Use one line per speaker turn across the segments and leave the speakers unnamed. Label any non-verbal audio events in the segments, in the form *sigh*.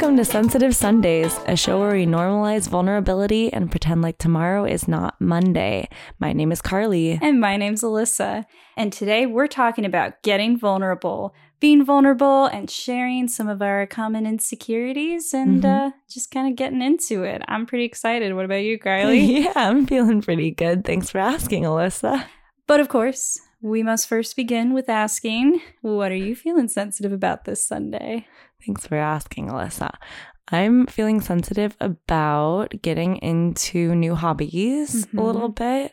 Welcome to Sensitive Sundays, a show where we normalize vulnerability and pretend like tomorrow is not Monday. My name is Carly.
And my name's Elyssa. And today we're talking about getting vulnerable, being vulnerable, and sharing some of our common insecurities and
Mhm.
uh, just kind of getting into it. I'm pretty excited. What about you, Carly? *laughs*
Yeah, I'm feeling pretty good. Thanks for asking, Elyssa.
but of course, we must first begin with asking what are you feeling sensitive about this Sunday?
Thanks for asking, Elyssa. I'm feeling sensitive about getting into new hobbies a
Mhm.
little bit,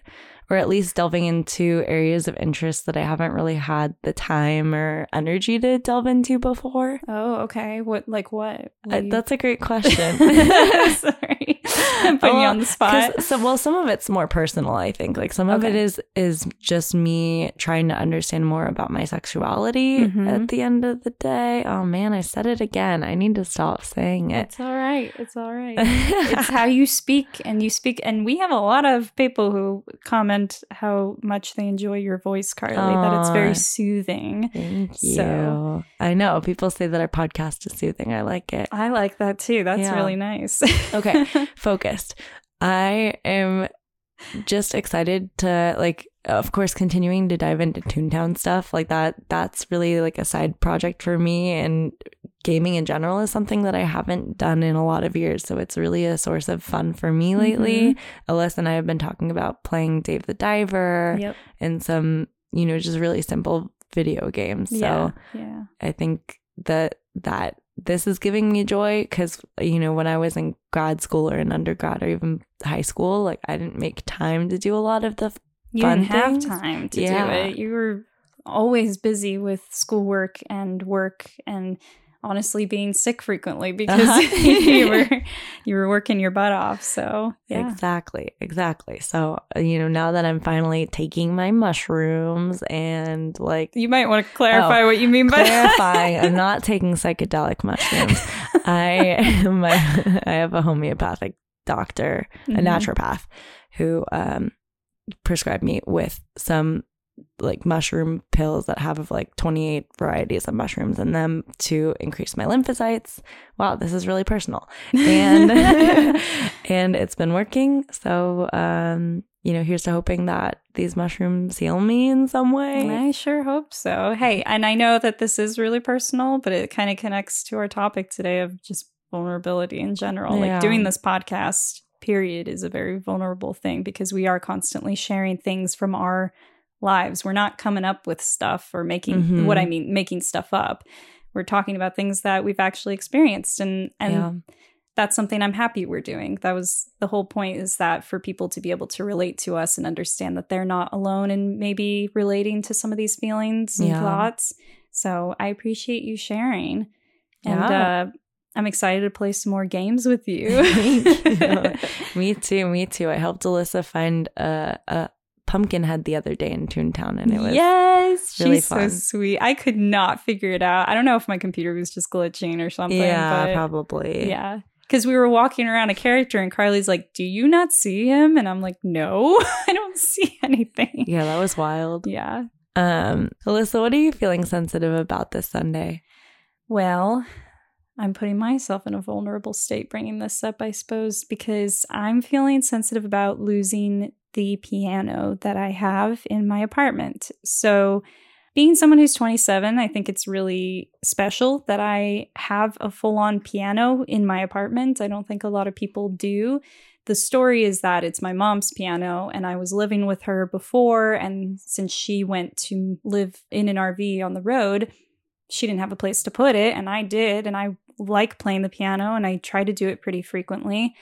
or at least delving into areas of interest that I haven't really had the time or energy to delve into before.
Oh, okay. What, like what?
Uh,
you-
that's a *laughs* great question. *laughs*
Sorry. I'm putting you
Well,
on the spot.
So, well, some of it's more personal. I think, like some of it
Okay.
is is just me trying to understand more about my sexuality.
Mhm.
At the end of the day, oh man, I said it again. I need to stop saying it.
It's all right. It's all right. *laughs* it's how you speak and you speak and we have a lot of people who comment how much they enjoy your voice carly that it's very soothing
Thank you.
So-
I know people say that our podcast is soothing. I like it.
i like that too that's
Yeah.
really nice
Okay, *laughs* focused. I am just excited to like of course continuing to dive into Toontown stuff. Like that that's really like a side project for me and gaming in general is something that I haven't done in a lot of years. So it's really a source of fun for me lately. Mm-hmm. Elyssa and I have been talking about playing Dave the Diver
yep.
and some you know just really simple video games. So
yeah yeah.
I think that that this is giving me joy because you know when I was in grad school or in undergrad or even high school, like I didn't make time to do a lot of the.
you
Fun
didn't have time to
Yeah.
do it you were always busy with schoolwork and work and honestly being sick frequently *laughs* because *laughs* you were you were working your butt off so yeah
Exactly, exactly. So uh, you know now that I'm finally taking my mushrooms and like
you might want to clarify what you mean by
clarifying, *laughs* I'm not taking psychedelic mushrooms. I am my I have a homeopathic doctor, a
Mhm.
naturopath, who um prescribed me with some like mushroom pills that have like 28 varieties of mushrooms in them to increase my lymphocytes. Wow, this is really personal. And *laughs* *laughs* and it's been working. So um you know, here's to hoping that these mushrooms heal me in some way.
I sure hope so. Hey, and I know that this is really personal, but it kind of connects to our topic today of just vulnerability in general.
Yeah.
Like doing this podcast, period, is a very vulnerable thing because we are constantly sharing things from our lives. We're not coming up with stuff or making
Mhm.
what I mean, making stuff up. We're talking about things that we've actually experienced and and
Yeah.
that's something I'm happy we're doing. That was the whole point is that for people to be able to relate to us and understand that they're not alone and maybe relating to some of these feelings and
Yeah.
thoughts. So I appreciate you sharing. And
Yeah.
uh, I'm excited to play some more games with you. *laughs*
You. *laughs* me too, me too. I helped Elyssa find a, a pumpkin head the other day in Toontown and it was
yes,
really
she's
fun.
so sweet. I could not figure it out. I don't know if my computer was just glitching or something.
Yeah,
but
probably.
Yeah. Because we were walking around a character and Carly's like, Do you not see him? And I'm like, No, *laughs* I don't see anything.
Yeah, that was wild.
Yeah.
Um, Elyssa, what are you feeling sensitive about this Sunday?
Well, I'm putting myself in a vulnerable state bringing this up, I suppose, because I'm feeling sensitive about losing the piano that I have in my apartment. So, being someone who's 27, I think it's really special that I have a full on piano in my apartment. I don't think a lot of people do. The story is that it's my mom's piano, and I was living with her before. And since she went to live in an RV on the road, she didn't have a place to put it, and I did. And I like playing the piano, and I try to do it pretty frequently.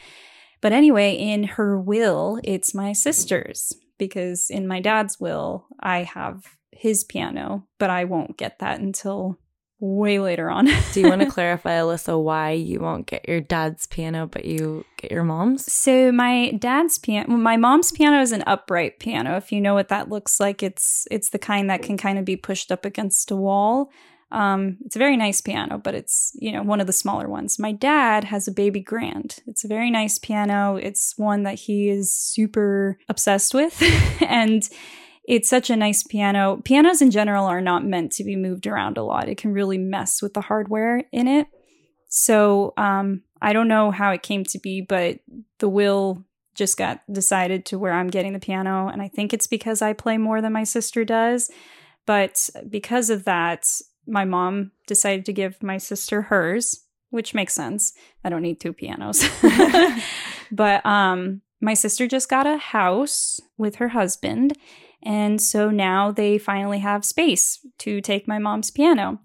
But anyway, in her will, it's my sister's because in my dad's will, I have his piano, but I won't get that until way later on. *laughs*
Do you want to *laughs* clarify, Elyssa, why you won't get your dad's piano but you get your mom's?
So my dad's piano, my mom's piano is an upright piano. If you know what that looks like, it's it's the kind that can kind of be pushed up against a wall. Um, it's a very nice piano, but it's you know one of the smaller ones. My dad has a baby grand. It's a very nice piano. It's one that he is super obsessed with, *laughs* and it's such a nice piano. Pianos in general are not meant to be moved around a lot. It can really mess with the hardware in it. so um, I don't know how it came to be, but the will just got decided to where I'm getting the piano. And I think it's because I play more than my sister does. But because of that, my mom decided to give my sister hers, which makes sense. I don't need two pianos. *laughs* but um, my sister just got a house with her husband. And so now they finally have space to take my mom's piano.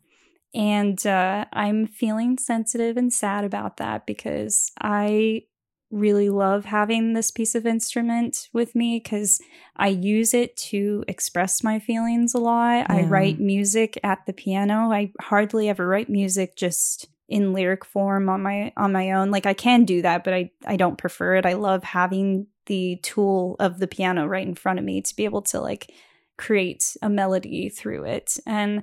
And uh, I'm feeling sensitive and sad about that because I really love having this piece of instrument with me because I use it to express my feelings a lot. Yeah. I write music at the piano. I hardly ever write music just in lyric form on my on my own. Like I can do that, but I I don't prefer it. I love having the tool of the piano right in front of me to be able to like create a melody through it. And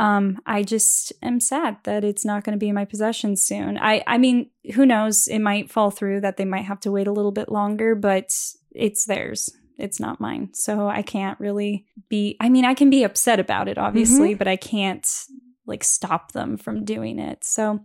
um, I just am sad that it's not going to be in my possession soon. I, I mean, who knows? It might fall through that they might have to wait a little bit longer, but it's theirs. It's not mine. So I can't really be, I mean, I can be upset about it, obviously, mm-hmm. but I can't like stop them from doing it. So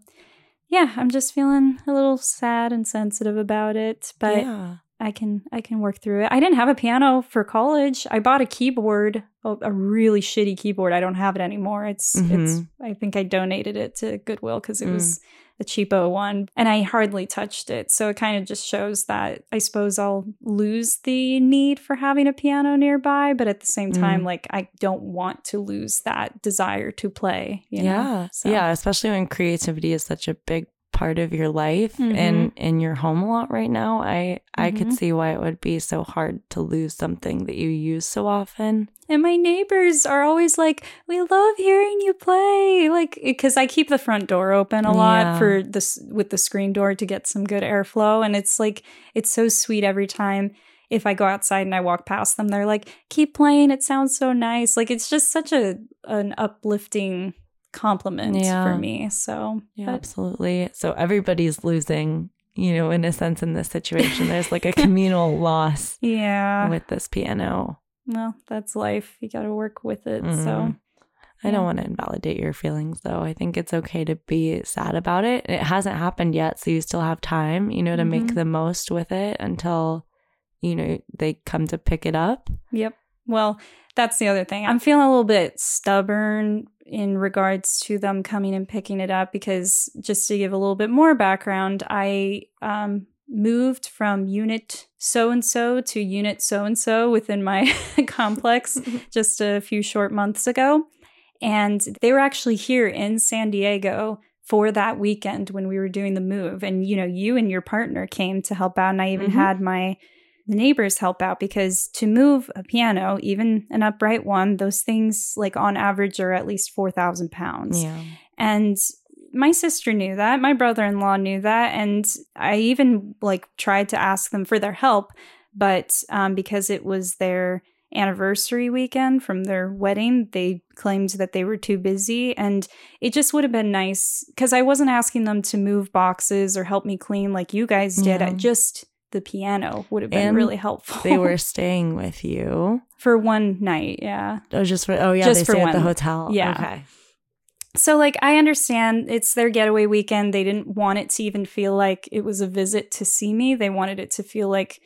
yeah, I'm just feeling a little sad and sensitive about it, but yeah. I can I can work through it. I didn't have a piano for college. I bought a keyboard, a really shitty keyboard. I don't have it anymore. It's mm-hmm. it's I think I donated it to Goodwill cuz it mm. was a cheapo one and I hardly touched it. So it kind of just shows that I suppose I'll lose the need for having a piano nearby, but at the same time mm. like I don't want to lose that desire to play,
Yeah. So. Yeah, especially when creativity is such a big part of your life mm-hmm. and in your home a lot right now i mm-hmm. i could mm-hmm. see why it would be so hard to lose something that you use so often
and my neighbors are always like we love hearing you play like because i keep the front door open a lot yeah. for this with the screen door to get some good airflow and it's like it's so sweet every time if I go outside and I walk past them, they're like, keep playing. It sounds so nice. Like it's just such a an uplifting compliment yeah. for me. So,
yeah, but. absolutely. So everybody's losing, you know, in a sense in this situation. There's like a *laughs* communal loss.
Yeah.
With this piano.
Well, that's life. You got to work with it. Mm. So,
I don't want to invalidate your feelings though. I think it's okay to be sad about it. It hasn't happened yet, so you still have time, you know, to mm-hmm. make the most with it until you know they come to pick it up.
Yep. Well, that's the other thing. I'm feeling a little bit stubborn in regards to them coming and picking it up because just to give a little bit more background, I um, moved from unit so and so to unit so and so within my *laughs* complex *laughs* just a few short months ago. And they were actually here in San Diego for that weekend when we were doing the move. And, you know, you and your partner came to help out. And I even mm-hmm. had my the neighbors help out because to move a piano, even an upright one, those things like on average are at least 4,000 pounds. Yeah. And my sister knew that. My brother in law knew that. And I even like tried to ask them for their help. But um, because it was their anniversary weekend from their wedding, they claimed that they were too busy. And it just would have been nice because I wasn't asking them to move boxes or help me clean like you guys did. Yeah. I just the piano would have been and really helpful.
they were *laughs* staying with you
for one night. Yeah.
Oh, just for oh yeah, just they for at the hotel.
Yeah. Okay. So like I understand it's their getaway weekend. They didn't want it to even feel like it was a visit to see me. They wanted it to feel like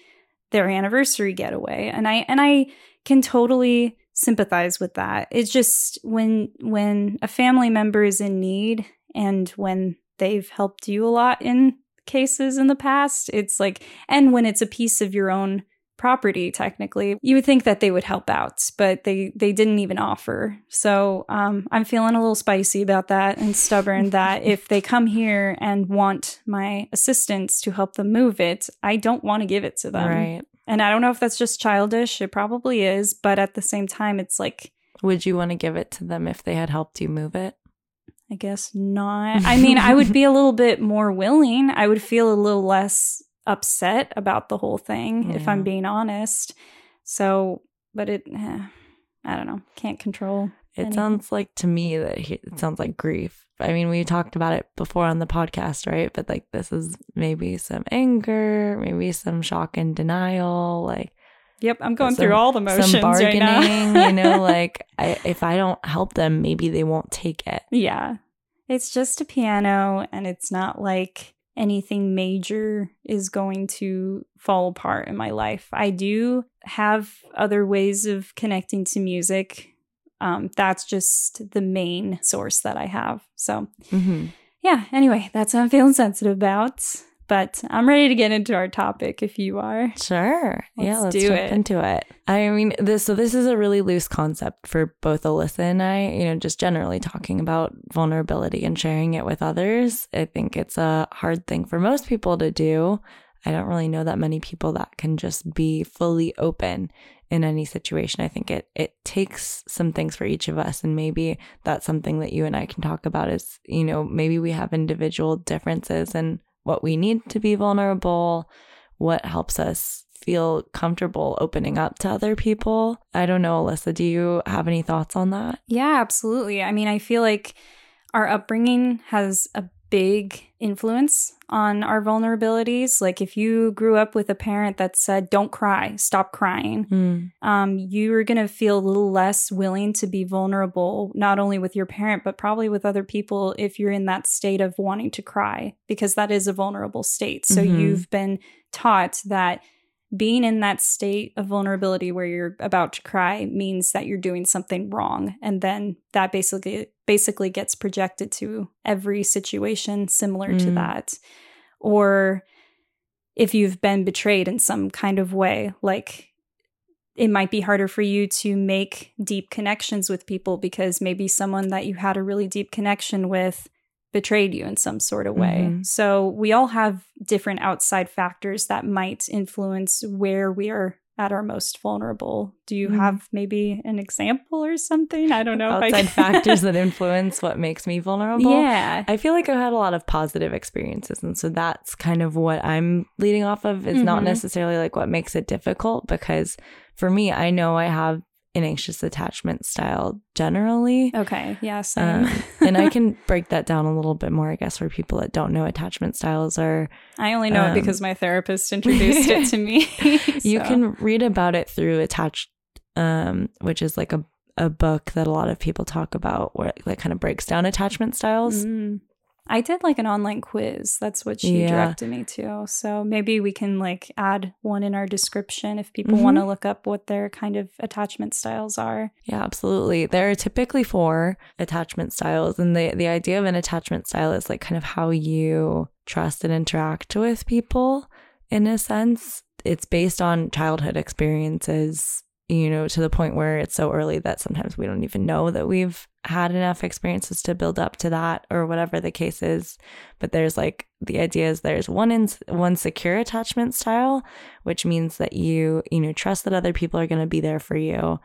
their anniversary getaway. And I and I can totally sympathize with that. It's just when when a family member is in need and when they've helped you a lot in cases in the past. It's like, and when it's a piece of your own property technically you would think that they would help out but they they didn't even offer. So um, i'm feeling a little spicy about that and stubborn *laughs* that if they come here and want my assistance to help them move it i don't want to give it to them.
Right.
And i don't know if that's just childish it probably is but at the same time it's like
would you want to give it to them if they had helped you move it
I guess not. *laughs* I mean, I would be a little bit more willing. I would feel a little less upset about the whole thing yeah. if I'm being honest. So, but it, eh, I don't know, can't control.
It anything. sounds like to me that he, it sounds like grief. I mean, we talked about it before on the podcast, right? But like, this is maybe some anger, maybe some shock and denial. Like,
Yep, I'm going some, through all the motions some bargaining, right
now. you know, *laughs* like I, if I don't help them, maybe they won't take it.
Yeah. it's just a piano and it's not like anything major is going to fall apart in my life. I do have other ways of connecting to music. Um, that's just the main source that I have. So,
Mm-hmm.
yeah, anyway, that's what I'm feeling sensitive about. But I'm ready to get into our topic if you are.
Sure. yeah,
Let's
let's
do
jump
it.
into it. I mean, this so this is a really loose concept for both Elyssa and I, you know, just generally talking about vulnerability and sharing it with others. I think it's a hard thing for most people to do. I don't really know that many people that can just be fully open in any situation. I think it it takes some things for each of us and maybe that's something that you and I can talk about is, you know, maybe we have individual differences in what we need to be vulnerable, what helps us feel comfortable opening up to other people. I don't know, Elyssa, do you have any thoughts on that?
Yeah, absolutely. I mean, I feel like our upbringing has a big influence on our vulnerabilities. Like if you grew up with a parent that said, "Don't cry, stop crying,"
Mm,
um, you are going to feel a little less willing to be vulnerable, not only with your parent, but probably with other people if you're in that state of wanting to cry, because that is a vulnerable state. So
Mhm.
you've been taught that being in that state of vulnerability where you're about to cry means that you're doing something wrong and then that basically basically gets projected to every situation similar to
Mm.
that or if you've been betrayed in some kind of way like it might be harder for you to make deep connections with people because maybe someone that you had a really deep connection with betrayed you in some sort of way.
Mhm.
So we all have different outside factors that might influence where we are at our most vulnerable. Do you
Mhm.
have maybe an example or something? I don't know. if I
Outside factors that *laughs* influence what makes me vulnerable.
Yeah.
I feel like I've had a lot of positive experiences. And so that's kind of what I'm leading off of. It's not
Mhm.
necessarily like what makes it difficult because for me, I know I have an anxious attachment style generally.
Okay. Yeah. Same.
Um, *laughs* and I can *laughs* break that down a little bit more, I guess, for people that don't know attachment styles are
I only know
um,
it because my therapist introduced it to me. *laughs*
you can read about it through attached um which is like a a book that a lot of people talk about where it like kind of breaks down attachment styles.
Mm. I did like an online quiz. That's what she
Yeah.
directed me to. So maybe we can like add one in our description if people
Mhm.
want to look up what their kind of attachment styles are.
Yeah, absolutely. There are typically four attachment styles and the the idea of an attachment style is like kind of how you trust and interact with people in a sense. It's based on childhood experiences, you know, to the point where it's so early that sometimes we don't even know that we've had enough experiences to build up to that or whatever the case is. But there's like the idea is there's one in one secure attachment style, which means that you, you know, trust that other people are going to be there for you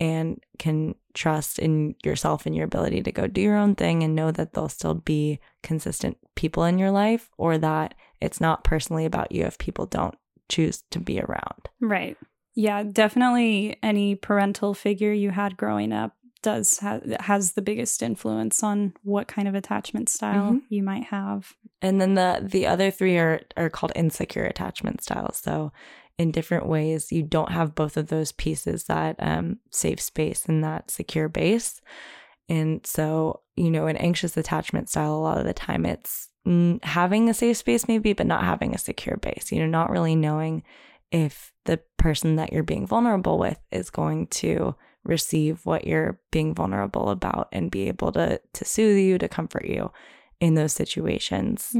and can trust in yourself and your ability to go do your own thing and know that there'll still be consistent people in your life or that it's not personally about you if people don't choose to be around.
Right. Yeah, definitely any parental figure you had growing up does ha- has the biggest influence on what kind of attachment style
Mhm.
you might have.
And then the the other three are are called insecure attachment styles. So in different ways, you don't have both of those pieces that um, safe space and that secure base. And so, you know, an anxious attachment style, a lot of the time, it's having a safe space, maybe, but not having a secure base. You know, not really knowing if the person that you're being vulnerable with is going to receive what you're being vulnerable about and be able to to soothe you, to comfort you in those situations.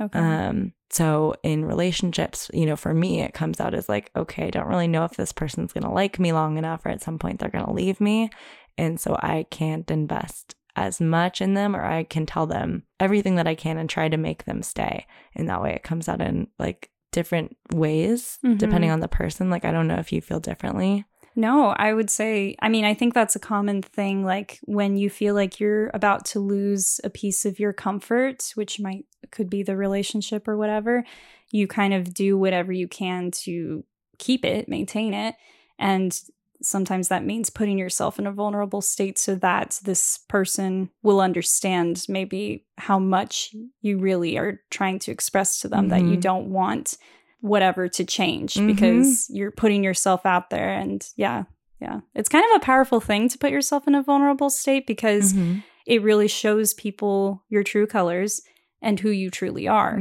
Okay.
Um, so in relationships, you know, for me, it comes out as like, okay, I don't really know if this person's going to like me long enough, or at some point they're going to leave me. And so I can't invest as much in them, or I can tell them everything that I can and try to make them stay. And that way it comes out in like different ways,
Mhm.
depending on the person. Like, I don't know if you feel differently.
No, I would say, I mean, I think that's a common thing. Like when you feel like you're about to lose a piece of your comfort, which might, could be the relationship or whatever, you kind of do whatever you can to keep it, maintain it. And sometimes that means putting yourself in a vulnerable state so that this person will understand maybe how much you really are trying to express to them that you
Mhm.
don't want whatever to change
Mhm.
because you're putting yourself out there and yeah yeah it's kind of a powerful thing to put yourself in a vulnerable state because
Mhm.
it really shows people your true colors and who you truly are.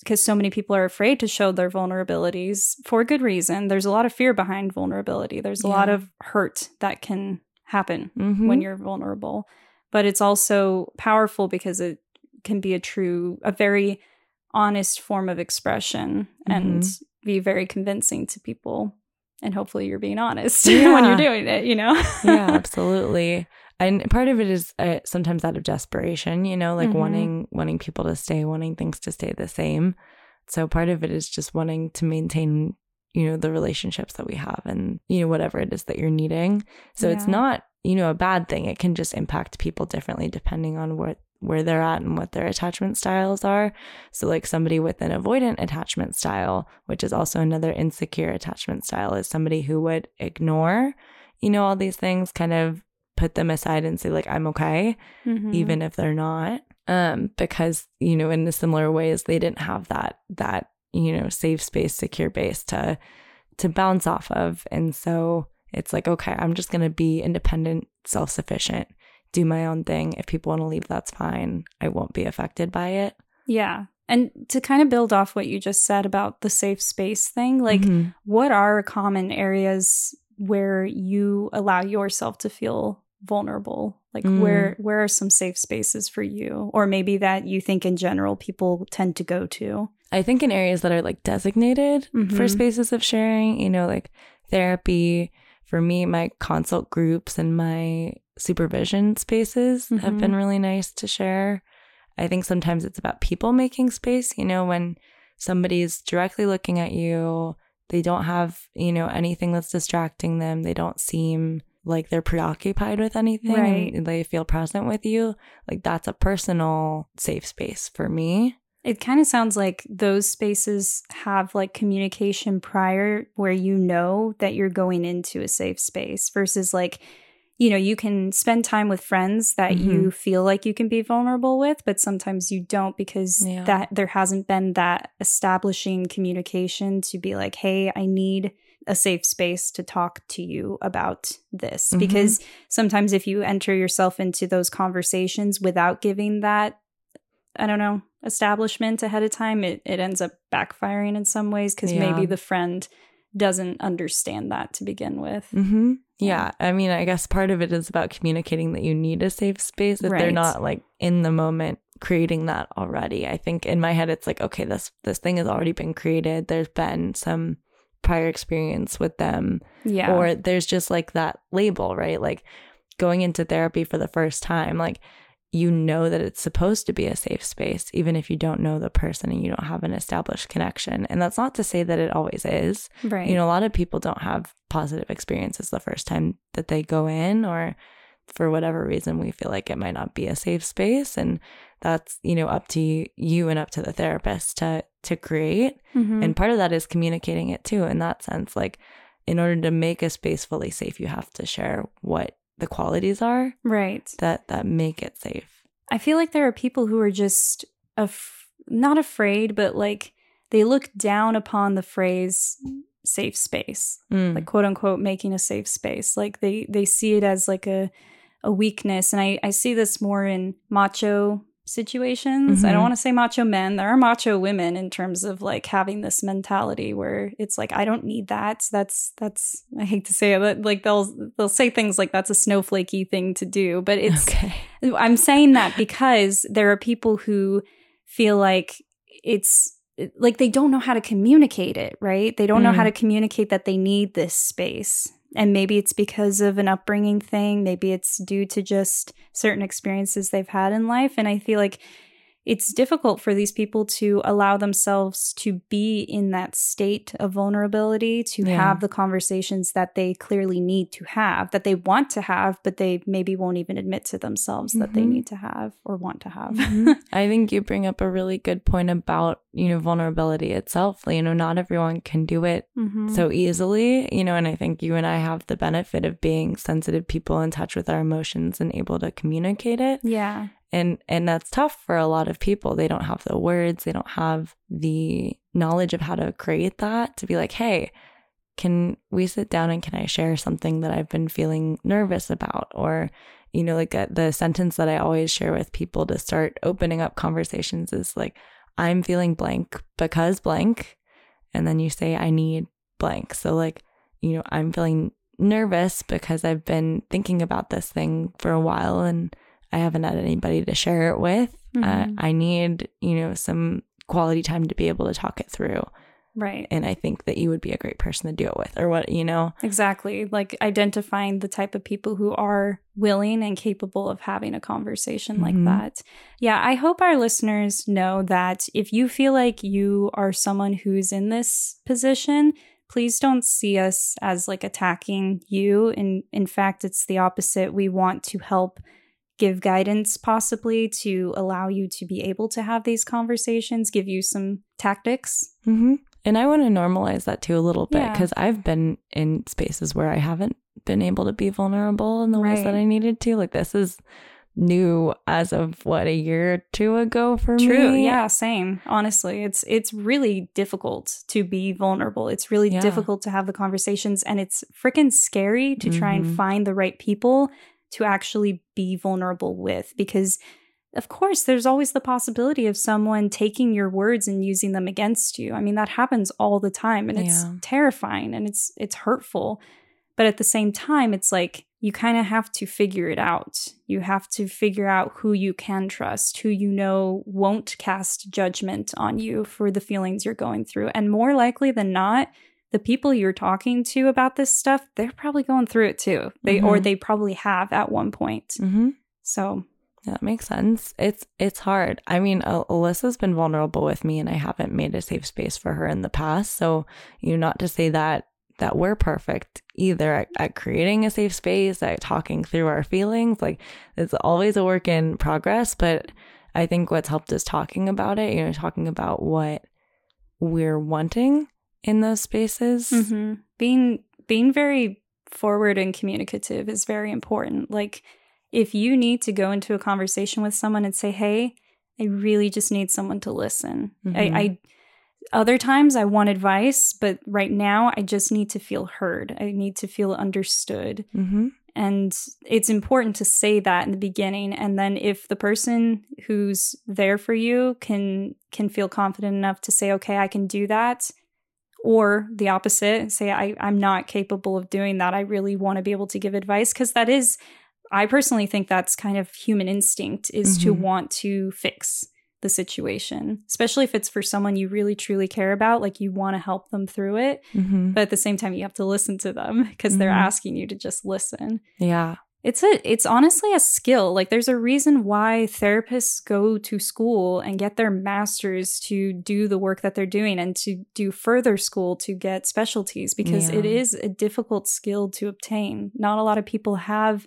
Because so many people are afraid to show their vulnerabilities for good reason. There's a lot of fear behind vulnerability. There's a lot of hurt that can happen
Mhm.
when you're vulnerable. But it's also powerful because it can be a true, a very honest form of expression and
Mm-hmm.
be very convincing to people. And hopefully you're being honest *laughs* when you're doing it, you know?
yeah, *laughs* absolutely. And part of it is uh, sometimes out of desperation, you know, like
Mhm.
wanting wanting people to stay, wanting things to stay the same. So part of it is just wanting to maintain, you know, the relationships that we have and you know whatever it is that you're needing. So it's not, you know, a bad thing. It can just impact people differently depending on what where they're at and what their attachment styles are. So like somebody with an avoidant attachment style, which is also another insecure attachment style, is somebody who would ignore, you know, all these things, kind of put them aside and say like I'm okay,
Mhm.
even if they're not. Um, because, you know, in the similar ways they didn't have that that, you know, safe space, secure base to to bounce off of. And so it's like, okay, I'm just gonna be independent, self-sufficient, do my own thing. If people want to leave, that's fine. I won't be affected by it.
Yeah. And to kind of build off what you just said about the safe space thing, like
Mhm.
what are common areas where you allow yourself to feel vulnerable? Like
Mm.
where where are some safe spaces for you or maybe that you think in general people tend to go to?
I think in areas that are like designated for
Mhm.
spaces of sharing, you know, like therapy, for me, my consult groups and my supervision spaces have
Mhm.
been really nice to share. I think sometimes it's about people making space, you know, when somebody's directly looking at you, they don't have, you know, anything that's distracting them. They don't seem like they're preoccupied with anything
Right.
and they feel present with you. Like that's a personal safe space for me.
It kind of sounds like those spaces have like communication prior where you know that you're going into a safe space versus like you know, you can spend time with friends that
Mhm.
you feel like you can be vulnerable with, but sometimes you don't because
Yeah.
that there hasn't been that establishing communication to be like, "Hey, I need a safe space to talk to you about this."
Mhm.
Because sometimes if you enter yourself into those conversations without giving that I don't know, establishment ahead of time, it, it ends up backfiring in some ways because
Yeah.
maybe the friend doesn't understand that to begin with.
hmm Yeah. I mean, I guess part of it is about communicating that you need a safe space if they're not like in the moment creating that already. I think in my head it's like, okay, this this thing has already been created. There's been some prior experience with them.
Yeah.
Or there's just like that label, right? Like going into therapy for the first time, like you know that it's supposed to be a safe space, even if you don't know the person and you don't have an established connection. And that's not to say that it always is
right.
you know, a lot of people don't have positive experiences the first time that they go in, or for whatever reason, we feel like it might not be a safe space. And that's, you know, up to you and up to the therapist to, to create.
Mhm.
And part of that is communicating it too, in that sense. Like, in order to make a space fully safe, you have to share what the qualities are
right.
that, that make it safe.
I feel like there are people who are just af- not afraid, but like they look down upon the phrase safe space,
Mm.
like quote unquote making a safe space. Like they they see it as like a a weakness, and I I see this more in macho situations. I
Mhm.
don't want to say macho men. There are macho women in terms of like having this mentality where it's like I don't need that. That's that's I hate to say it, but like they'll they'll say things like that's a snowflakey thing to do, but it's
okay.
I'm saying that because there are people who feel like it's like they don't know how to communicate it, right? They don't know how
Mm.
to communicate that they need this space. And maybe it's because of an upbringing thing. Maybe it's due to just certain experiences they've had in life. And I feel like it's difficult for these people to allow themselves to be in that state of vulnerability, to
Yeah.
have the conversations that they clearly need to have, that they want to have, but they maybe won't even admit to themselves that they
Mhm.
need to have or want to have.
Mhm. *laughs* I think you bring up a really good point about, you know, vulnerability itself. You know, not everyone can do it
Mhm.
so easily, you know, and I think you and I have the benefit of being sensitive people in touch with our emotions and able to communicate it.
yeah.
And and that's tough for a lot of people. They don't have the words, they don't have the knowledge of how to create that to be like, "Hey, can we sit down and can I share something that I've been feeling nervous about? Or, you know, like uh, the sentence that I always share with people to start opening up conversations is like, I'm feeling blank because blank. And then you say, I need blank. So, like, you know, I'm feeling nervous because I've been thinking about this thing for a while and I haven't had anybody to share it with. Uh, mm-hmm. Uh, I need, you know, some quality time to be able to talk it through.
Right.
And I think that you would be a great person to do it with, or what, you know?
Exactly. Like identifying the type of people who are willing and capable of having a conversation mm-hmm. like that. Yeah. I hope our listeners know that if you feel like you are someone who's in this position, please don't see us as like attacking you. In, in fact, it's the opposite. We want to help give guidance possibly to allow you to be able to have these conversations, give you some tactics.
Mm-hmm. And I want to normalize that too a little bit because yeah. I've been in spaces where I haven't been able to be vulnerable in the right. ways that I needed to. Like this is new as of what a year or two ago for
True.
me.
True. Yeah, same. Honestly, it's it's really difficult to be vulnerable. It's really yeah. difficult to have the conversations and it's freaking scary to try mm-hmm. and find the right people to actually be vulnerable with because of course there's always the possibility of someone taking your words and using them against you. I mean that happens all the time and it's terrifying and it's it's hurtful. But at the same time it's like you kind of have to figure it out. You have to figure out who you can trust, who you know won't cast judgment on you for the feelings you're going through. And more likely than not, the people you're talking to about this stuff, they're probably going through it too. They mm-hmm. or they probably have at one point.
Mm-hmm.
So
that makes sense. It's it's hard. I mean, Elyssa's been vulnerable with me, and I haven't made a safe space for her in the past. So you know, not to say that that we're perfect either at, at creating a safe space, at talking through our feelings. Like it's always a work in progress, but I think what's helped is talking about it. You know, talking about what we're wanting in those spaces.
Mm-hmm. Being being very forward and communicative is very important. Like if you need to go into a conversation with someone and say, "Hey, I really just need someone to listen." Mm-hmm. I, I other times I want advice, but right now I just need to feel heard. I need to feel understood.
Mm-hmm.
And it's important to say that in the beginning. And then if the person who's there for you can can feel confident enough to say, okay, I can do that, or the opposite say I, i'm not capable of doing that i really want to be able to give advice because that is i personally think that's kind of human instinct is mm-hmm. to want to fix the situation especially if it's for someone you really truly care about like you want to help them through it
mm-hmm.
but at the same time you have to listen to them because mm-hmm. they're asking you to just listen
yeah
it's a it's honestly a skill. Like there's a reason why therapists go to school and get their masters to do the work that they're doing and to do further school to get specialties because yeah. it is a difficult skill to obtain. Not a lot of people have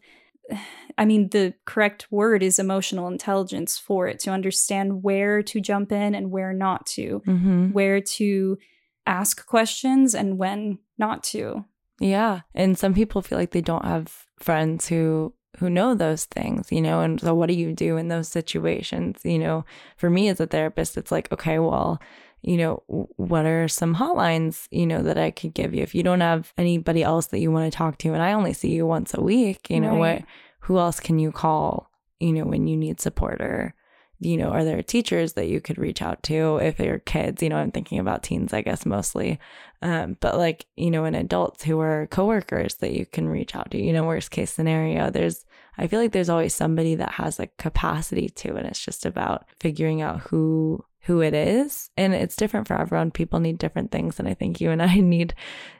*sighs* I mean, the correct word is emotional intelligence for it to understand where to jump in and where not to,
mm-hmm.
where to ask questions and when not to.
Yeah. And some people feel like they don't have friends who who know those things, you know, and so what do you do in those situations? You know, for me as a therapist, it's like, okay, well, you know, what are some hotlines, you know, that I could give you if you don't have anybody else that you want to talk to and I only see you once a week, you know, right. what who else can you call, you know, when you need support or you know, are there teachers that you could reach out to if they're kids? You know, I'm thinking about teens, I guess, mostly. Um, but like, you know, in adults who are coworkers that you can reach out to, you know, worst case scenario, there's, I feel like there's always somebody that has a capacity to, and it's just about figuring out who, who it is. And it's different for everyone. People need different things. And I think you and *laughs* I need,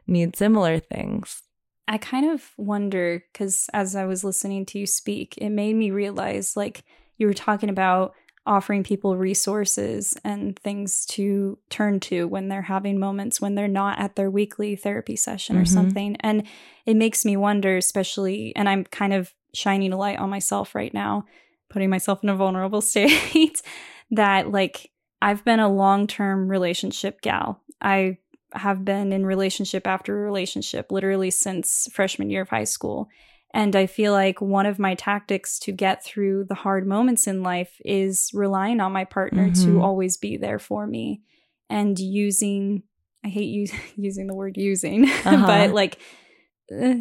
need similar things.
I kind of wonder because as I was listening to you speak, it made me realize like you were talking about offering people resources and things to turn to when they're having moments when they're not at their weekly therapy session or mm-hmm. something. And it makes me wonder, especially, and I'm kind of shining a light on myself right now, putting myself in a vulnerable *laughs* state, that like I've been a long term relationship gal. I have been in relationship after relationship literally since freshman year of high school. And I feel like one of my tactics to get through the hard moments in life is relying on my partner mm-hmm. to always be there for me and using I hate use, *laughs* using the word using, *laughs*
Uh-huh.
but like, uh,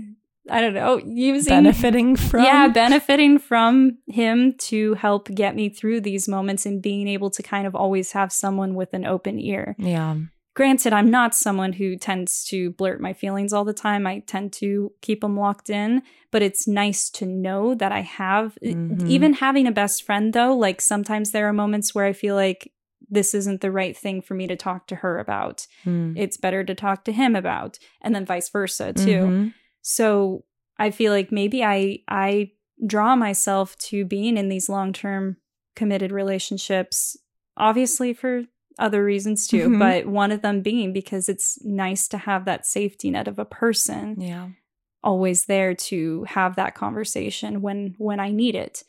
I don't know, using
Benefiting from
yeah, benefiting from him to help get me through these moments and being able to kind of always have someone with an open ear.
yeah.
Granted, I'm not someone who tends to blurt my feelings all the time. I tend to keep them locked in, but it's nice to know that I have.
Mhm.
Even having a best friend, though, like sometimes there are moments where I feel like this isn't the right thing for me to talk to her about.
Mm.
It's better to talk to him about, and then vice versa, too.
Mhm.
So I feel like maybe I I draw myself to being in these long-term committed relationships obviously for other reasons too,
Mhm.
but one of them being because it's nice to have that safety net of a person
Yeah.
always there to have that conversation when when I need it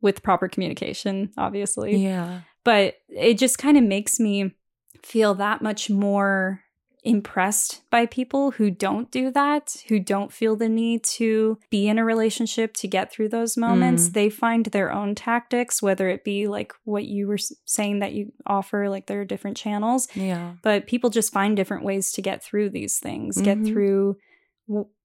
with proper communication, obviously
Yeah.
but it just kind of makes me feel that much more impressed by people who don't do that, who don't feel the need to be in a relationship to get through those moments.
Mm.
They find their own tactics, whether it be like what you were saying that you offer, like there are different channels,
Yeah.
but people just find different ways to get through these things, get
Mhm.
through.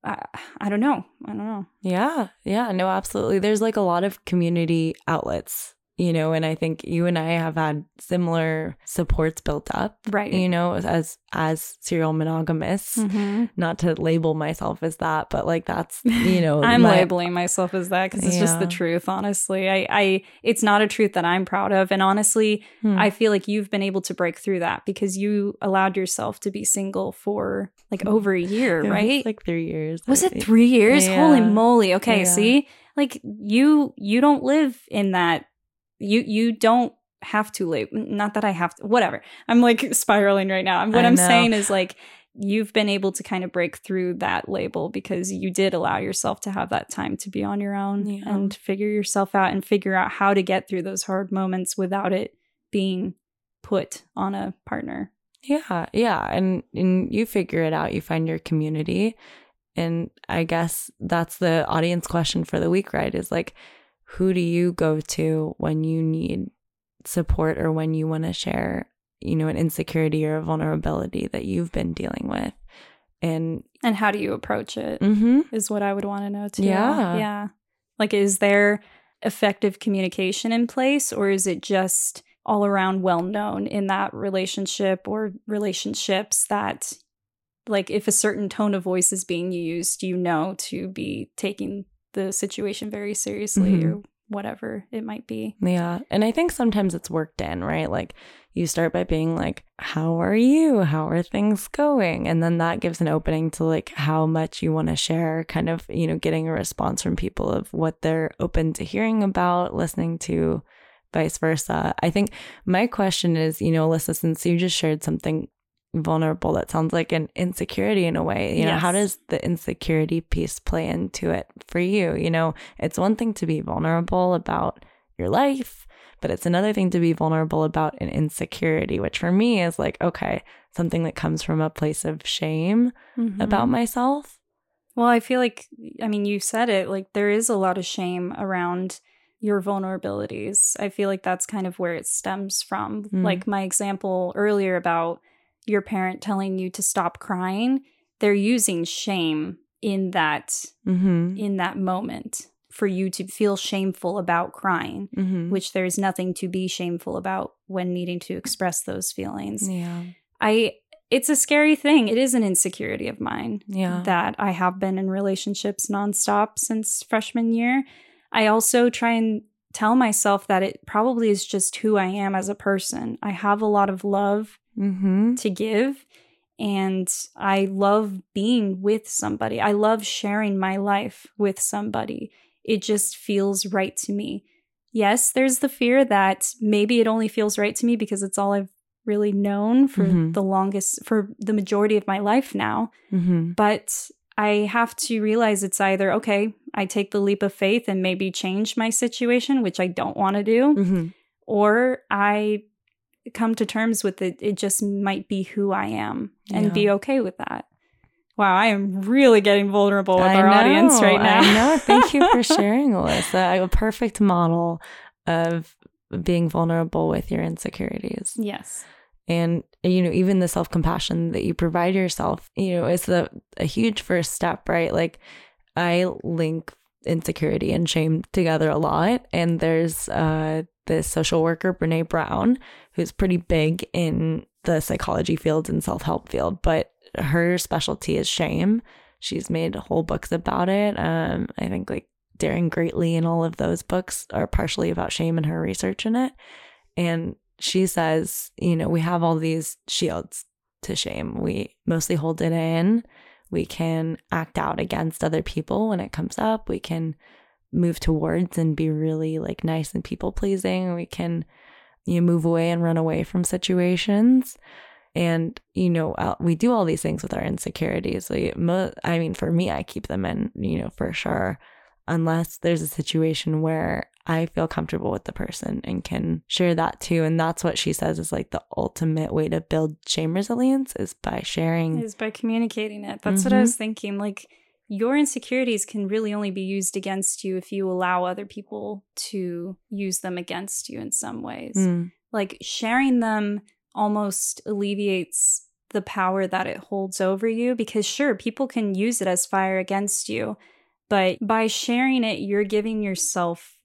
I don't know. I don't know.
Yeah, yeah, no, absolutely. There's like a lot of community outlets, you know, and I think you and I have had similar supports built up,
Right.
you know, as as serial monogamists.
Mhm.
Not to label myself as that, but like that's you *laughs* know,
I'm
my-
labeling myself as that because it's just the truth. Honestly, I, I, it's not a truth that I'm proud of, and honestly,
Hmm.
I feel like you've been able to break through that because you allowed yourself to be single for like over a year,
It
right?
like three years.
was
I
it
think.
three years? Holy moly! Okay,
Yeah.
see, like you, you don't live in that. You, you don't have to live. Not that I have to. Whatever. I'm like *laughs* spiraling right now. What
I
I'm
know.
saying is like you've been able to kind of break through that label because you did allow yourself to have that time to be on your own
Yeah.
and figure yourself out and figure out how to get through those hard moments without it being put on a partner.
Yeah, yeah, and and you figure it out. You find your community, and I guess that's the audience question for the week, right? Is like, who do you go to when you need support or when you want to share, you know, an insecurity or a vulnerability that you've been dealing with, and
And how do you approach it?
mm-hmm,
Is what I would want to know too.
Yeah.
Yeah. Like, is there effective communication in place or is it just all around well known in that relationship or relationships that, like, if a certain tone of voice is being used, you know to be taking the situation very seriously
Mhm.
or whatever it might be?
yeah, and I think sometimes it's worked in, right? Like you start by being like, "How are you? How are things going?" And then that gives an opening to like how much you want to share, kind of, you know, getting a response from people of what they're open to hearing about, listening to, vice versa. I think my question is, you know, Elyssa, since you just shared something vulnerable that sounds like an insecurity in a way, you know, how does the insecurity piece play into it for you? You know, it's one thing to be vulnerable about your life, but it's another thing to be vulnerable about an insecurity, which for me is like, okay, something that comes from a place of shame
Mm-hmm.
about myself.
Well, I feel like, I mean, you said it, like, there is a lot of shame around your vulnerabilities. I feel like that's kind of where it stems from.
Mm.
Like, my example earlier about your parent telling you to stop crying, they're using shame in that
Mm-hmm.
in that moment for you to feel shameful about crying
Mm-hmm.
which there's nothing to be shameful about when needing to express those feelings
Yeah.
i it's a scary thing it is an insecurity of mine
Yeah.
that I have been in relationships nonstop since freshman year. I also try and tell myself that it probably is just who I am as a person. I have a lot of love
mm-hmm.
to give, and I love being with somebody. I love sharing my life with somebody. It just feels right to me. Yes, there's the fear that maybe it only feels right to me because it's all I've really known for
Mhm.
the longest, for the majority of my life now
Mm-hmm.
but I have to realize it's either okay, I take the leap of faith and maybe change my situation, which I don't want to do,
Mm-hmm.
or I come to terms with it. It just might be who I am and
Yeah.
be okay with that. Wow, I am really getting vulnerable with
I
our audience right now.
I know. Thank you for *laughs* sharing, Elyssa. A perfect model of being vulnerable with your insecurities.
yes.
And, you know, even the self compassion that you provide yourself, you know, is the, a huge first step, right? Like, I link insecurity and shame together a lot. And there's uh, this social worker, Brene Brown, who's pretty big in the psychology field and self help field, but her specialty is shame. She's made whole books about it. Um, I think like Daring Greatly and all of those books are partially about shame and her research in it. And she says, you know, we have all these shields to shame. We mostly hold it in. We can act out against other people when it comes up. We can move towards and be really like nice and people pleasing. We can you know, move away and run away from situations. And, you know, we do all these things with our insecurities. Like, I mean, for me, I keep them in, you know, for sure, unless there's a situation where I feel comfortable with the person and can share that too. And that's what she says is like the ultimate way to build shame resilience is by sharing,
is by communicating it. That's mm-hmm. what I mm-hmm. was thinking. Like, your insecurities can really only be used against you if you allow other people to use them against you in some ways. Mm. Like sharing them almost alleviates the power that it holds over you because sure people can use it as fire against you but by sharing it you're giving yourself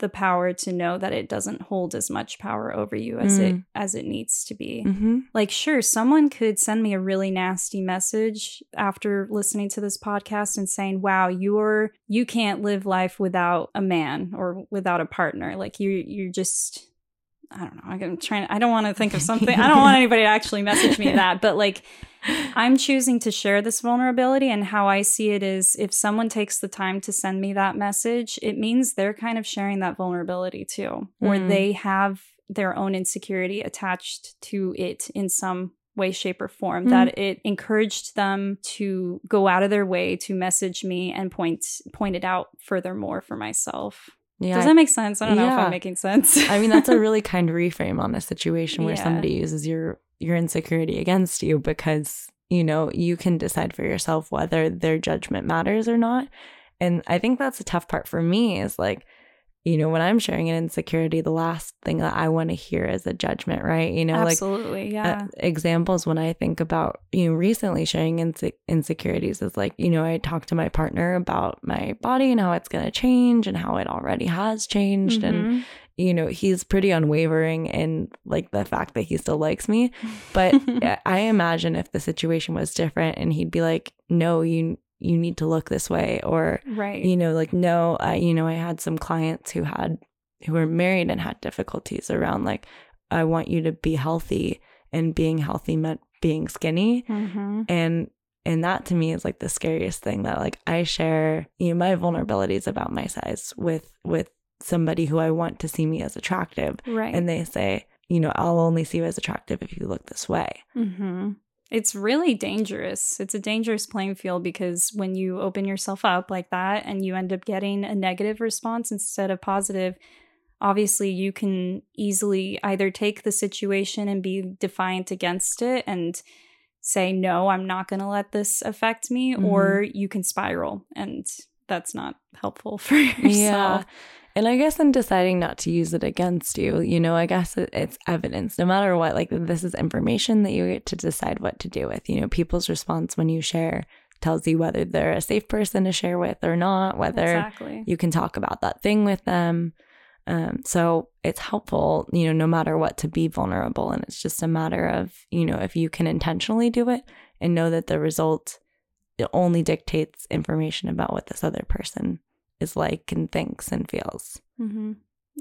the power to know that it doesn't hold as much power over you as mm. it as it needs to be. Mm-hmm. Like sure, someone could send me a really nasty message after listening to this podcast and saying, "Wow, you're you can't live life without a man or without a partner. Like you you're just I don't know. I'm trying. I don't want to think of something. I don't want *laughs* anybody to actually message me that. But like, I'm choosing to share this vulnerability, and how I see it is, if someone takes the time to send me that message, it means they're kind of sharing that vulnerability too, or mm. they have their own insecurity attached to it in some way shape or form mm. that it encouraged them to go out of their way to message me and point point it out furthermore for myself yeah. Does that make sense? I don't yeah. know if I'm making sense.
I mean, that's a *laughs* really kind reframe on a situation where yeah. somebody uses your your insecurity against you because, you know, you can decide for yourself whether their judgment matters or not. And I think that's the tough part for me is like you know, when I'm sharing an insecurity, the last thing that I want to hear is a judgment, right? You know,
Absolutely,
like
yeah.
Uh, examples when I think about, you know, recently sharing inse- insecurities is like, you know, I talked to my partner about my body and how it's going to change and how it already has changed. Mm-hmm. And, you know, he's pretty unwavering in like the fact that he still likes me. But *laughs* I imagine if the situation was different and he'd be like, no, you, you need to look this way or
right.
you know like no I you know I had some clients who had who were married and had difficulties around like I want you to be healthy and being healthy meant being skinny. Mm-hmm. and and that to me is like the scariest thing that like I share you know my vulnerabilities about my size with with somebody who I want to see me as attractive.
Right.
And they say you know I'll only see you as attractive if you look this way.
Mm-hmm. It's really dangerous. It's a dangerous playing field because when you open yourself up like that and you end up getting a negative response instead of positive, obviously you can easily either take the situation and be defiant against it and say, no, I'm not going to let this affect me, mm-hmm. or you can spiral. And that's not helpful *laughs* for yourself. Yeah.
And I guess in deciding not to use it against you, you know, I guess it's evidence. No matter what, like this is information that you get to decide what to do with. You know, people's response when you share tells you whether they're a safe person to share with or not, whether
exactly.
you can talk about that thing with them. Um, so it's helpful, you know, no matter what, to be vulnerable. And it's just a matter of, you know, if you can intentionally do it and know that the result it only dictates information about what this other person is like and thinks and feels.
Mm-hmm.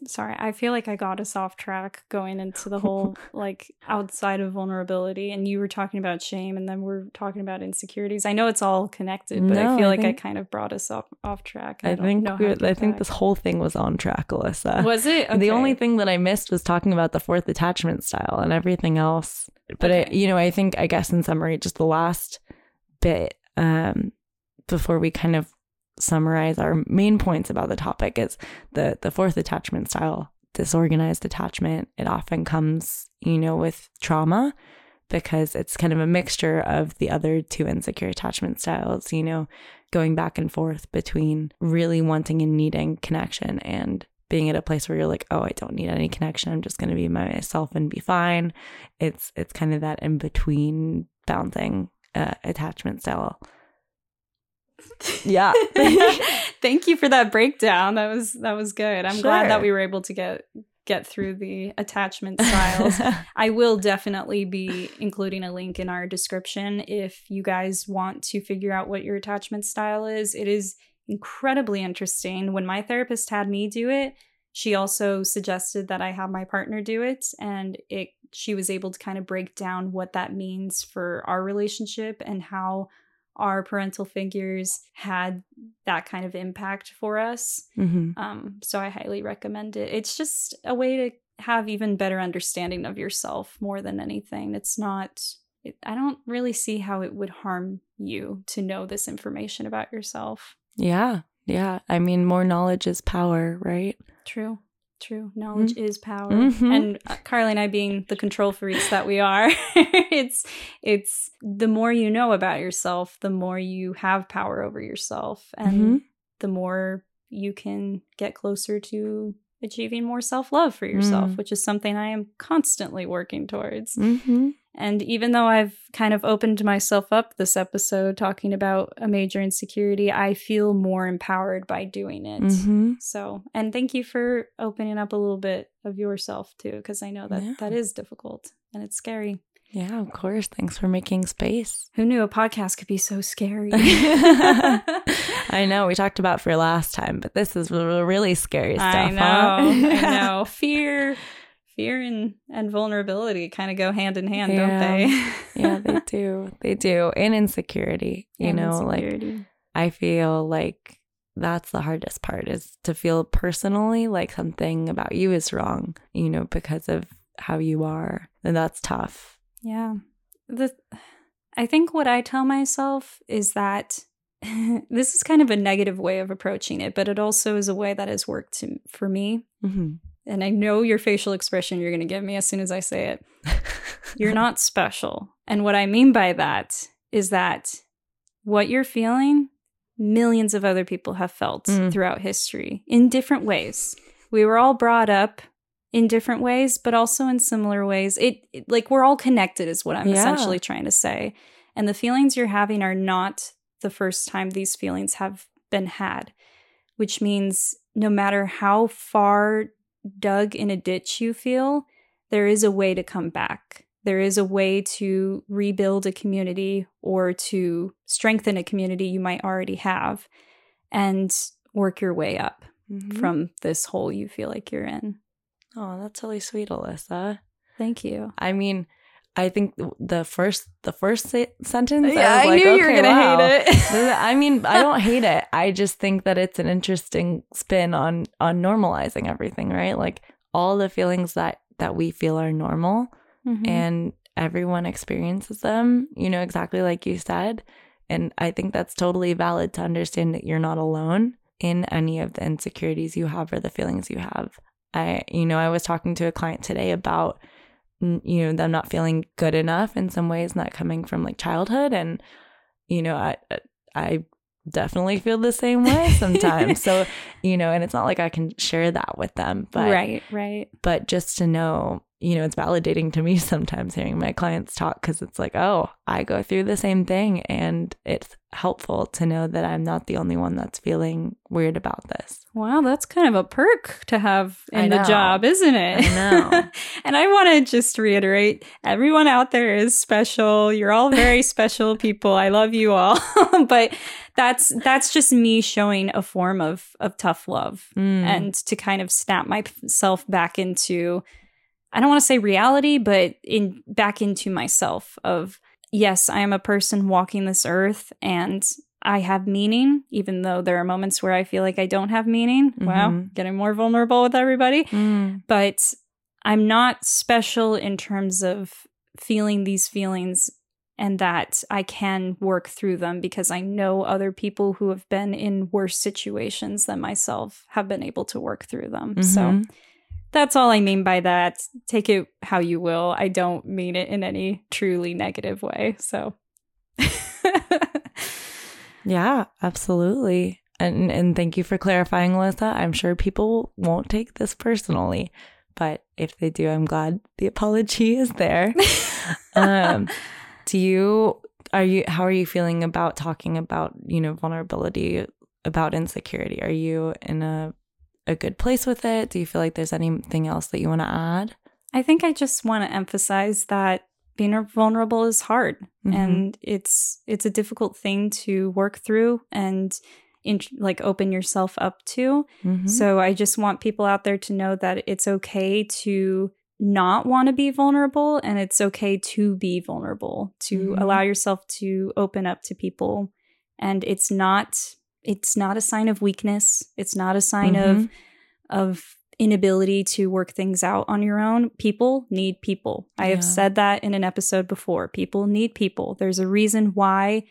Sorry, I feel like I got us off track going into the whole *laughs* like outside of vulnerability, and you were talking about shame, and then we're talking about insecurities. I know it's all connected, but no, I feel I like think, I kind of brought us off off track.
I, I think I think this whole thing was on track, Elyssa.
Was it? Okay.
The only thing that I missed was talking about the fourth attachment style, and everything else. But okay. I, you know, I think I guess in summary, just the last bit um, before we kind of summarize our main points about the topic is the the fourth attachment style disorganized attachment it often comes you know with trauma because it's kind of a mixture of the other two insecure attachment styles you know going back and forth between really wanting and needing connection and being at a place where you're like, oh, I don't need any connection. I'm just going to be myself and be fine. It's it's kind of that in between bouncing uh, attachment style. Yeah. *laughs*
Thank you for that breakdown. That was that was good. I'm glad that we were able to get get through the attachment styles. *laughs* I will definitely be including a link in our description if you guys want to figure out what your attachment style is. It is incredibly interesting. When my therapist had me do it, she also suggested that I have my partner do it and it she was able to kind of break down what that means for our relationship and how our parental figures had that kind of impact for us.
Mm-hmm.
Um, so I highly recommend it. It's just a way to have even better understanding of yourself more than anything. It's not. It, I don't really see how it would harm you to know this information about yourself.
Yeah. Yeah. I mean, more knowledge is power, right?
True. True. Knowledge mm-hmm. is power. Mm-hmm. And uh, Carly and I being the control freaks that we are, *laughs* it's it's the more you know about yourself, the more you have power over yourself and mm-hmm. the more you can get closer to achieving more self-love for yourself, mm. which is something I am constantly working towards.
Mm-hmm.
And even though I've kind of opened myself up this episode talking about a major insecurity, I feel more empowered by doing it.
Mm-hmm.
So, and thank you for opening up a little bit of yourself too, because I know that yeah. that is difficult and it's scary.
Yeah, of course. Thanks for making space.
Who knew a podcast could be so scary? *laughs*
I know we talked about fear last time, but this is really scary stuff. I
know.
Huh?
I know. *laughs* Fear fear and, and vulnerability kind of go hand in hand, yeah. don't
they? yeah, they *laughs* do. They do. And insecurity. You and know, insecurity. like I feel like that's the hardest part is to feel personally like something about you is wrong, you know, because of how you are. And that's tough.
Yeah. The I think what I tell myself is that *laughs* this is kind of a negative way of approaching it, but it also is a way that has worked to, for me.
Mm-hmm
and I know your facial expression you're going to give me as soon as I say it. *laughs* you're not special. And what I mean by that is that what you're feeling, millions of other people have felt mm. throughout history in different ways. We were all brought up in different ways, but also in similar ways. It, it like we're all connected, is what I'm yeah. essentially trying to say. And the feelings you're having are not the first time these feelings have been had, which means no matter how far dug in a ditch you feel, there is a way to come back. There is a way to rebuild a community or to strengthen a community you might already have and work your way up mm-hmm. from this hole you feel like you're in.
Oh, that's really sweet, Elyssa.
Thank you.
I mean, I think the first the first sentence.
Yeah,
I,
I like, knew okay, you were gonna wow. hate
it. *laughs* I mean, I *laughs* don't hate it. I just think that it's an interesting spin on on normalizing everything, right? Like all the feelings that that we feel are normal, mm-hmm. and everyone experiences them. You know, exactly like you said, and I think that's totally valid to understand that you're not alone in any of the insecurities you have or the feelings you have. I, you know, I was talking to a client today about you know them not feeling good enough in some ways not coming from like childhood. And you know i i definitely feel the same way sometimes so *laughs* you know and it's not like i can share that with them but
right right
but just to know you know, it's validating to me *laughs* sometimes hearing my clients talk because it's like, oh, I go through the same thing. And it's helpful to know that I'm not the only one that's feeling weird about this.
Wow, that's kind of a perk to have in the job, isn't it?
I know. *laughs*
and I want to just reiterate everyone out there is special. You're all very special people. I love you all. but that's that's just me showing a form of of tough love
mm.
and to kind of snap myself back into I don't want to say reality, but in back into myself of yes, I am a person walking this earth and I have meaning, even though there are moments where I feel like I don't have meaning. Mm-hmm. Wow, getting more vulnerable with everybody.
Mm.
But I'm not special in terms of feeling these feelings and that I can work through them because I know other people who have been in worse situations than myself have been able to work through them. Mm-hmm. So that's all I mean by that. Take it how you will. I don't mean it in any truly negative way. So, *laughs*
yeah, absolutely. And and thank you for clarifying, Elyssa. I'm sure people won't take this personally, but if they do, I'm glad the apology is there. *laughs* um, do you are you how are you feeling about talking about you know vulnerability about insecurity? Are you in a a good place with it? Do you feel like there's anything else that you want to add?
I think I just want to emphasize that being vulnerable is hard
Mhm.
and it's it's a difficult thing to work through and in, like open yourself up to.
Mhm.
So I just want people out there to know that it's okay to not want to be vulnerable and it's okay to be vulnerable, to
Mhm.
allow yourself to open up to people and it's not it's not a sign of weakness. It's not a sign of
Mhm.
of inability to work things out on your own. People need people. I
Yeah.
have said that in an episode before. People need people. There's a reason why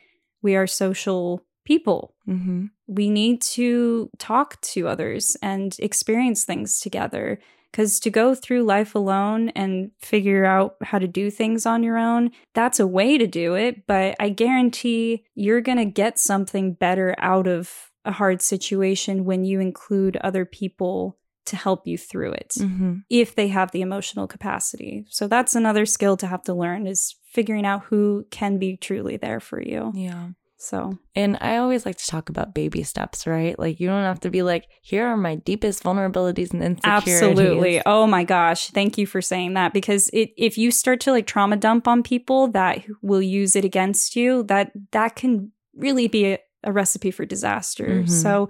we are social people.
Mhm.
We need to talk to others and experience things together. Because to go through life alone and figure out how to do things on your own, that's a way to do it. But I guarantee you're going to get something better out of a hard situation when you include other people to help you through it
Mhm.
if they have the emotional capacity. So that's another skill to have to learn is figuring out who can be truly there for you.
Yeah.
So,
And I always like to talk about baby steps, right? Like you don't have to be like, here are my deepest vulnerabilities and insecurities.
absolutely. Oh my gosh, thank you for saying that because it if you start to like trauma dump on people that will use it against you, that that can really be a, a recipe for disaster.
Mhm.
So,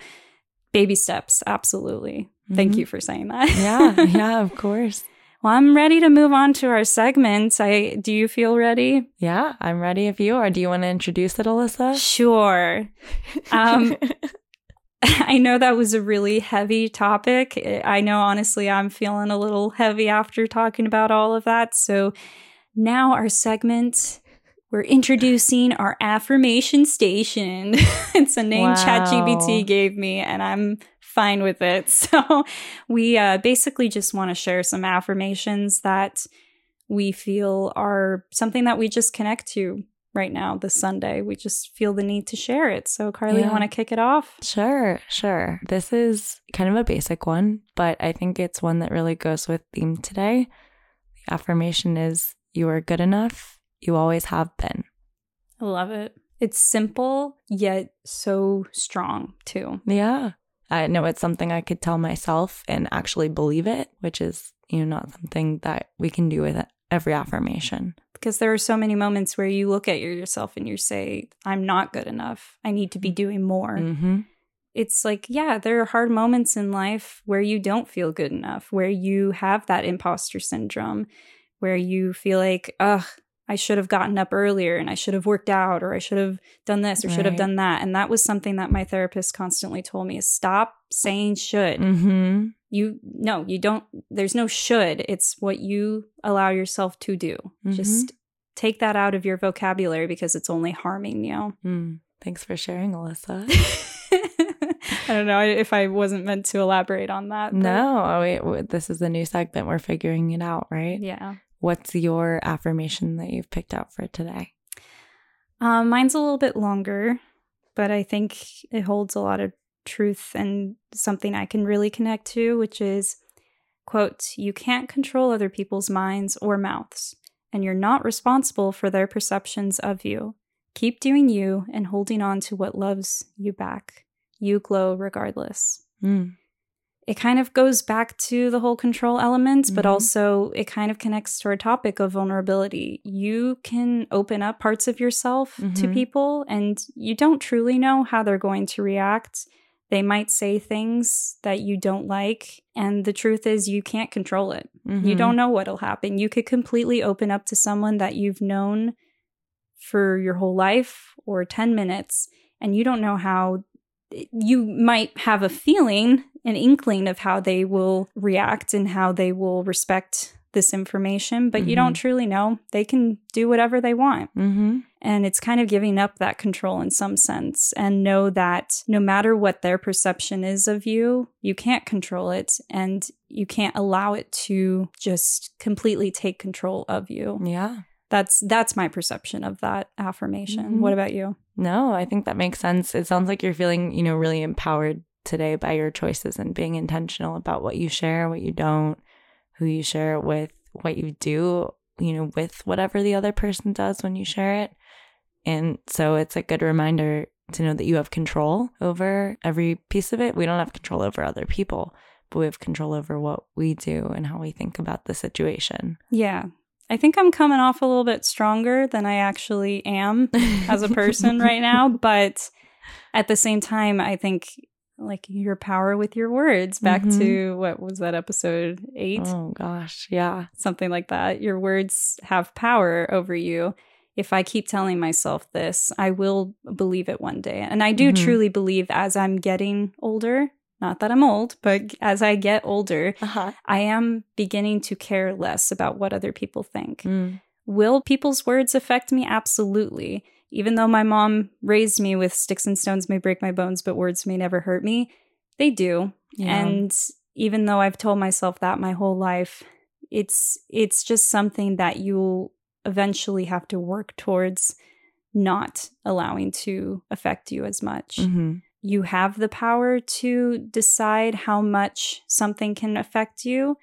baby steps, absolutely. Thank
Mhm.
you for saying that.
yeah, *laughs* yeah, of course.
Well, I'm ready to move on to our segments. I do you feel ready?
Yeah, I'm ready if you are. Do you want to introduce it, Elyssa?
Sure. Um, *laughs* *laughs* I know that was a really heavy topic. I know, honestly, I'm feeling a little heavy after talking about all of that. So now, our segment, we're introducing our affirmation station. *laughs* it's a name
Wow.
ChatGPT gave me, and I'm fine with it. *laughs* So we uh, basically just want to share some affirmations that we feel are something that we just connect to right now this Sunday. We just feel the need to share it. So Carly,
Yeah.
you want to kick it off?
Sure, sure. This is kind of a basic one, but I think it's one that really goes with theme today. The affirmation is you are good enough. You always have been.
I love it. It's simple yet so strong too.
Yeah. I know it's something I could tell myself and actually believe it, which is, you know, not something that we can do with every affirmation.
Because there are so many moments where you look at yourself and you say, I'm not good enough. I need to be doing more.
Mm-hmm.
It's like, yeah, there are hard moments in life where you don't feel good enough, where you have that imposter syndrome, where you feel like, ugh, I should have gotten up earlier and I should have worked out or I should have done this or should have done that. And that was something that my therapist constantly told me is stop saying should.
Mm-hmm.
You no, you don't there's no should. It's what you allow yourself to do.
Mhm.
Just take that out of your vocabulary because it's only harming you.
Mm. Thanks for sharing, Elyssa. *laughs*
I don't know if I wasn't meant to elaborate on that. but-
no, oh, wait, this is a new segment. We're figuring it out, right?
Yeah.
What's your affirmation that you've picked out for today?
Um, mine's a little bit longer, but I think it holds a lot of truth and something I can really connect to, which is quote, you can't control other people's minds or mouths, and you're not responsible for their perceptions of you. Keep doing you and holding on to what loves you back. You glow regardless.
Mm.
It kind of goes back to the whole control elements, but
Mhm.
also it kind of connects to our topic of vulnerability. You can open up parts of yourself to
Mhm.
people, and you don't truly know how they're going to react. They might say things that you don't like, and the truth is, you can't control it. You
Mhm.
don't know what'll happen. You could completely open up to someone that you've known for your whole life or 10 minutes, and you don't know how you might have a feeling, an inkling of how they will react and how they will respect this information, but you don't truly know. They can do whatever they want.
Mm-hmm.
And it's kind of giving up that control in some sense and know that no matter what their perception is of you, you can't control it and you can't allow it to just completely take control of you.
Yeah.
That's that's my perception of that affirmation.
Mhm.
What about you?
No, I think that makes sense. It sounds like you're feeling, you know, really empowered today by your choices and being intentional about what you share, what you don't, who you share it with, what you do, you know, with whatever the other person does when you share it. And so it's a good reminder to know that you have control over every piece of it. We don't have control over other people, but we have control over what we do and how we think about the situation.
Yeah. I think I'm coming off a little bit stronger than I actually am as a person *laughs* right now, but at the same time, I think like your power with your words back
Mhm.
to what was that episode 8
Oh gosh, yeah.
something like that your words have power over you if i keep telling myself this i will believe it one day and i do
Mhm.
truly believe as i'm getting older not that i'm old but as i get older
Uh-huh.
i am beginning to care less about what other people think
Mm.
Will people's words affect me? Absolutely. Even though my mom raised me with sticks and stones may break my bones, but words may never hurt me, they do.
Yeah.
And even though I've told myself that my whole life, it's it's just something that you'll eventually have to work towards not allowing to affect you as much.
Mhm.
You have the power to decide how much something can affect you,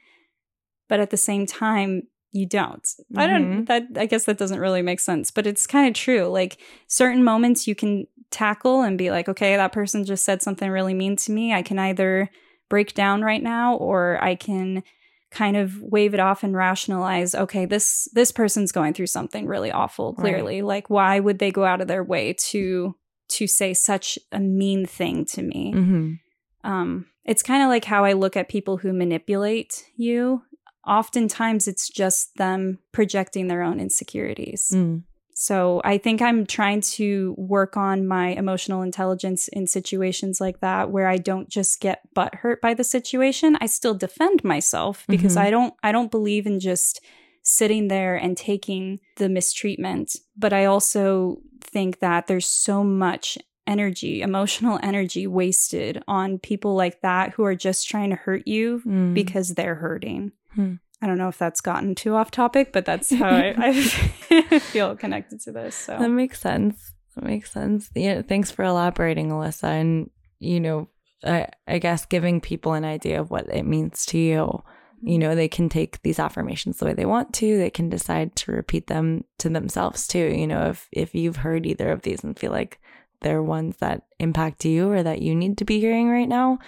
but at the same time, you don't. I don't
Mhm.
that I guess that doesn't really make sense, but it's kind of true. Like certain moments you can tackle and be like, okay, that person just said something really mean to me. I can either break down right now or I can kind of wave it off and rationalize, okay, this this person's going through something really awful,
Right.
clearly. Like why would they go out of their way to to say such a mean thing to me?
Mhm.
um, it's kind of like how I look at people who manipulate you. Oftentimes, it's just them projecting their own insecurities.
Mm.
So I think I'm trying to work on my emotional intelligence in situations like that where I don't just get butt hurt by the situation. I still defend myself because
Mhm.
I don't I don't believe in just sitting there and taking the mistreatment. But I also think that there's so much energy, emotional energy wasted on people like that who are just trying to hurt you
Mm.
because they're hurting.
Hmm.
I don't know if that's gotten too off topic, but that's how I, *laughs* I *laughs* feel connected to this. So
That makes sense. That makes sense. Yeah, thanks for elaborating, Elyssa. And you know, I, I guess giving people an idea of what it means to you. You know, they can take these affirmations the way they want to. They can decide to repeat them to themselves too. You know, if if you've heard either of these and feel like they're ones that impact you or that you need to be hearing right now,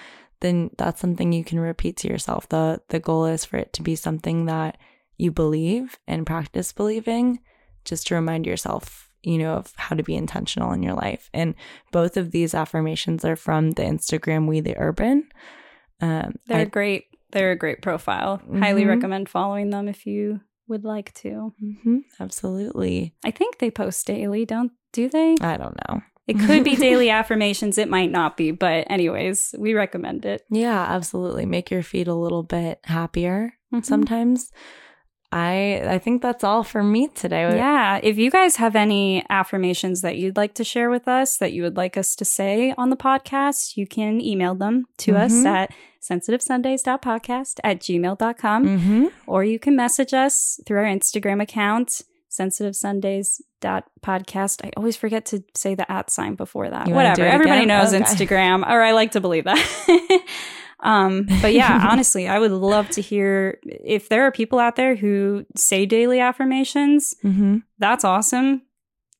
then that's something you can repeat to yourself. The the goal is for it to be something that you believe and practice believing just to remind yourself, you know, of how to be intentional in your life. And both of these affirmations are from the Instagram We the Urban. Um,
they're
I-
great. They're a great profile. Highly
Mhm.
recommend following them if you would like to.
Mhm, absolutely.
I think they post daily, don't do they?
I don't know.
It could be daily *laughs* affirmations. It might not be, but anyways, we recommend it.
Yeah, absolutely. Make your feet a little bit happier
Mhm.
sometimes. I I think that's all for me today.
Yeah. If you guys have any affirmations that you'd like to share with us, that you would like us to say on the podcast, you can email them to us
Mhm.
at sensitivesundays.podcast at gmail.com.
Mm-hmm.
or you can message us through our Instagram account, sensitivesundays.podcast. I always forget to say the at sign before that.
You
Whatever. Everybody knows
Okay.
Instagram, or I like to believe that. *laughs* um, but yeah, *laughs* honestly, I would love to hear if there are people out there who say daily affirmations.
Mm-hmm.
That's awesome.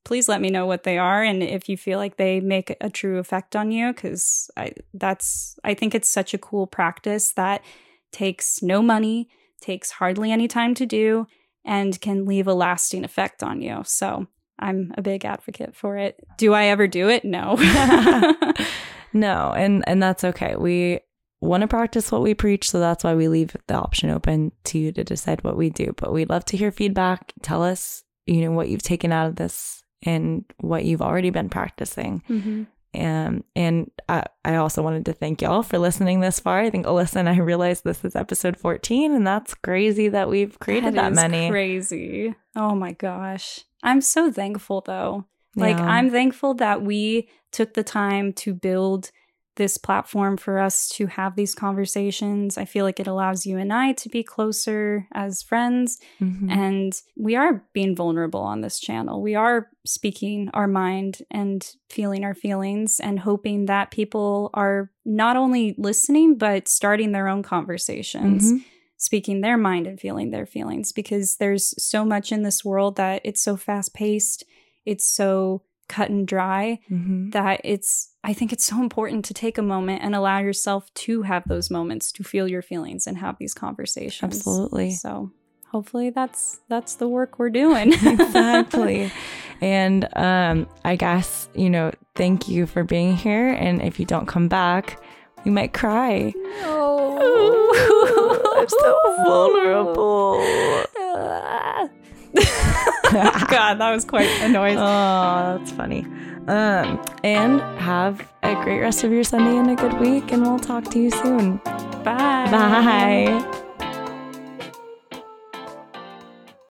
Please let me know what they are and if you feel like they make a true effect on you cuz I that's I think it's such a cool practice that takes no money, takes hardly any time to do and can leave a lasting effect on you. So, I'm a big advocate for it. Do I ever do it? No. *laughs* *laughs*
no, and and that's okay. We want to practice what we preach, so that's why we leave the option open to you to decide what we do. But we'd love to hear feedback. Tell us, you know, what you've taken out of this and what you've already been practicing.
Mhm.
Um, and I, I also wanted to thank y'all for listening this far. I think Elyssa and I realized this is episode 14, and that's crazy that we've created that, many.
Crazy. Oh my gosh. I'm so thankful though. Like
Yeah.
I'm thankful that we took the time to build this platform for us to have these conversations. I feel like it allows you and I to be closer as friends.
Mhm.
And we are being vulnerable on this channel. We are speaking our mind and feeling our feelings and hoping that people are not only listening, but starting their own conversations,
Mhm.
speaking their mind and feeling their feelings because there's so much in this world that it's so fast paced, it's so cut and dry
Mhm.
that it's I think it's so important to take a moment and allow yourself to have those moments to feel your feelings and have these conversations.
Absolutely.
So hopefully that's that's the work we're doing. *laughs*
exactly. *laughs* And um, I guess, you know, thank you for being here. And if you don't come back, we might cry.
Oh,
I'm so vulnerable. *laughs*
God, that was quite a noise.
Oh, that's funny. Um, and have a great rest of your Sunday and a good week. And we'll talk to you soon.
Bye.
Bye.